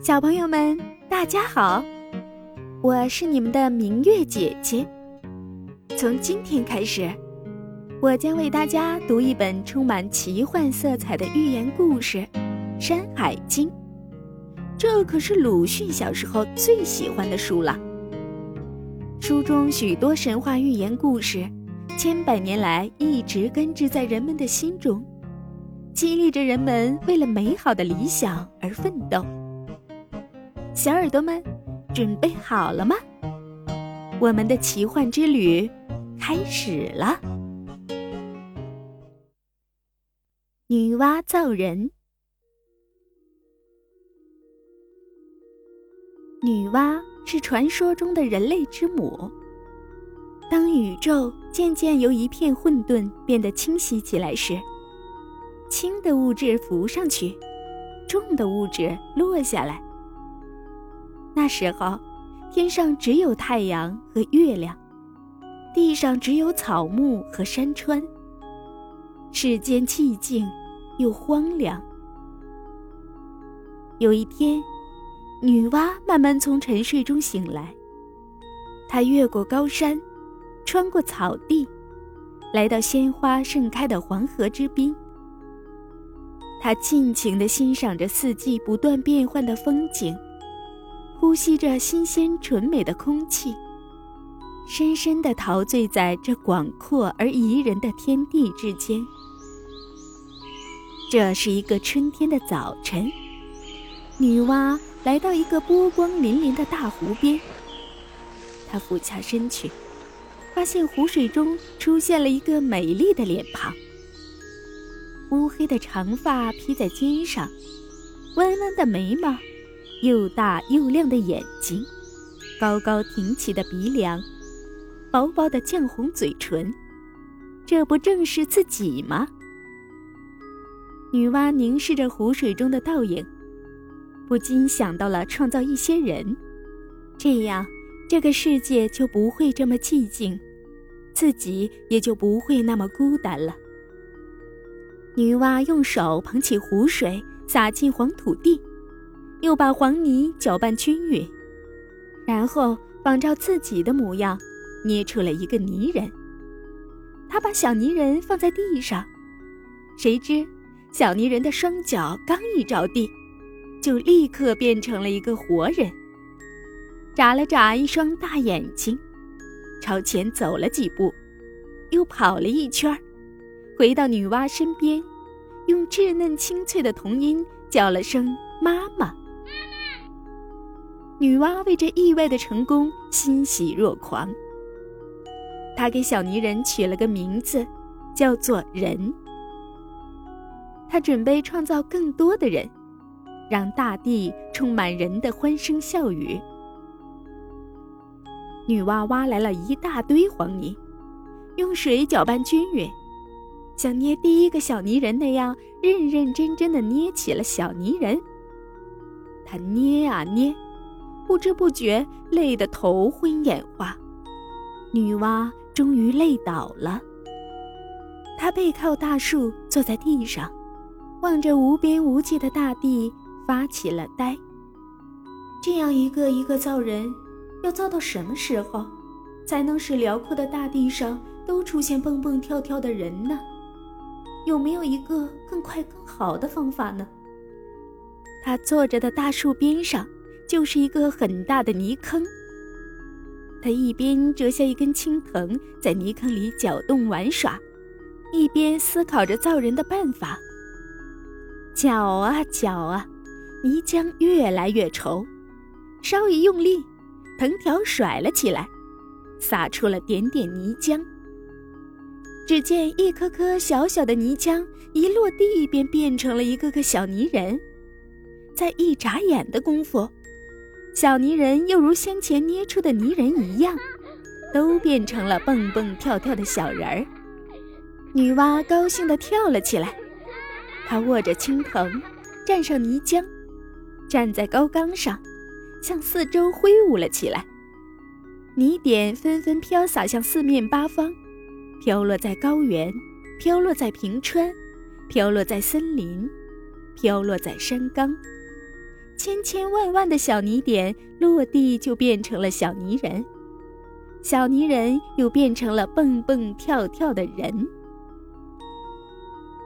小朋友们，大家好，我是你们的明月姐姐。从今天开始，我将为大家读一本充满奇幻色彩的寓言故事《山海经》。这可是鲁迅小时候最喜欢的书了。书中许多神话寓言故事，千百年来一直根植在人们的心中，激励着人们为了美好的理想而奋斗。小耳朵们，准备好了吗？我们的奇幻之旅开始了。女娲造人。女娲是传说中的人类之母。当宇宙渐渐由一片混沌变得清晰起来时，轻的物质浮上去，重的物质落下来。那时候，天上只有太阳和月亮，地上只有草木和山川。世间寂静又荒凉。有一天，女娲慢慢从沉睡中醒来，她越过高山，穿过草地，来到鲜花盛开的黄河之滨。她尽情地欣赏着四季不断变换的风景。呼吸着新鲜纯美的空气，深深地陶醉在这广阔而宜人的天地之间。这是一个春天的早晨，女娲来到一个波光粼粼的大湖边。她俯下身去，发现湖水中出现了一个美丽的脸庞。乌黑的长发披在肩上，弯弯的眉毛。又大又亮的眼睛，高高挺起的鼻梁，薄薄的绛红嘴唇，这不正是自己吗？女娲凝视着湖水中的倒影，不禁想到了创造一些人，这样这个世界就不会这么寂静，自己也就不会那么孤单了。女娲用手捧起湖水，洒进黄土地。又把黄泥搅拌均匀，然后仿照自己的模样，捏出了一个泥人。他把小泥人放在地上，谁知小泥人的双脚刚一着地，就立刻变成了一个活人，眨了眨一双大眼睛，朝前走了几步，又跑了一圈回到女娲身边，用稚嫩清脆的童音叫了声“妈妈”。女娲为这意外的成功欣喜若狂。她给小泥人取了个名字，叫做“人”。她准备创造更多的人，让大地充满人的欢声笑语。女娲挖来了一大堆黄泥，用水搅拌均匀，像捏第一个小泥人那样，认认真真的捏起了小泥人。她捏啊捏。不知不觉累得头昏眼花，女娲终于累倒了。她背靠大树，坐在地上，望着无边无际的大地，发起了呆。这样一个一个造人，要造到什么时候，才能使辽阔的大地上都出现蹦蹦跳跳的人呢？有没有一个更快更好的方法呢？他坐着的大树边上。就是一个很大的泥坑。他一边折下一根青藤，在泥坑里搅动玩耍，一边思考着造人的办法。搅啊搅啊，泥浆越来越稠，稍一用力，藤条甩了起来，洒出了点点泥浆。只见一颗颗小小的泥浆一落地，便变成了一个个小泥人，在一眨眼的功夫。小泥人又如先前捏出的泥人一样，都变成了蹦蹦跳跳的小人儿。女娲高兴地跳了起来，她握着青藤，蘸上泥浆，站在高岗上，向四周挥舞了起来。泥点纷纷飘洒向四面八方，飘落在高原，飘落在平川，飘落在森林，飘落在山冈。千千万万的小泥点落地就变成了小泥人，小泥人又变成了蹦蹦跳跳的人。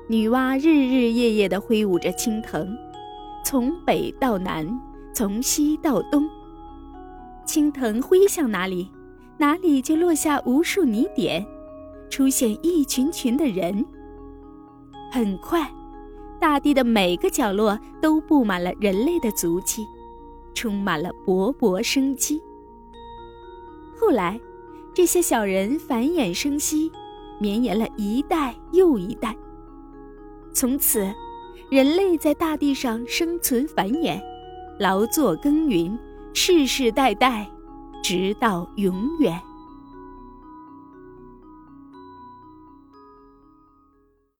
女娲日日夜夜地挥舞着青藤，从北到南，从西到东。青藤挥向哪里，哪里就落下无数泥点，出现一群群的人。很快，大地的每个角落都布满了人类的足迹，充满了勃勃生机。后来，这些小人繁衍生息，绵延了一代又一代。从此，人类在大地上生存繁衍，劳作耕耘，世世代代，直到永远。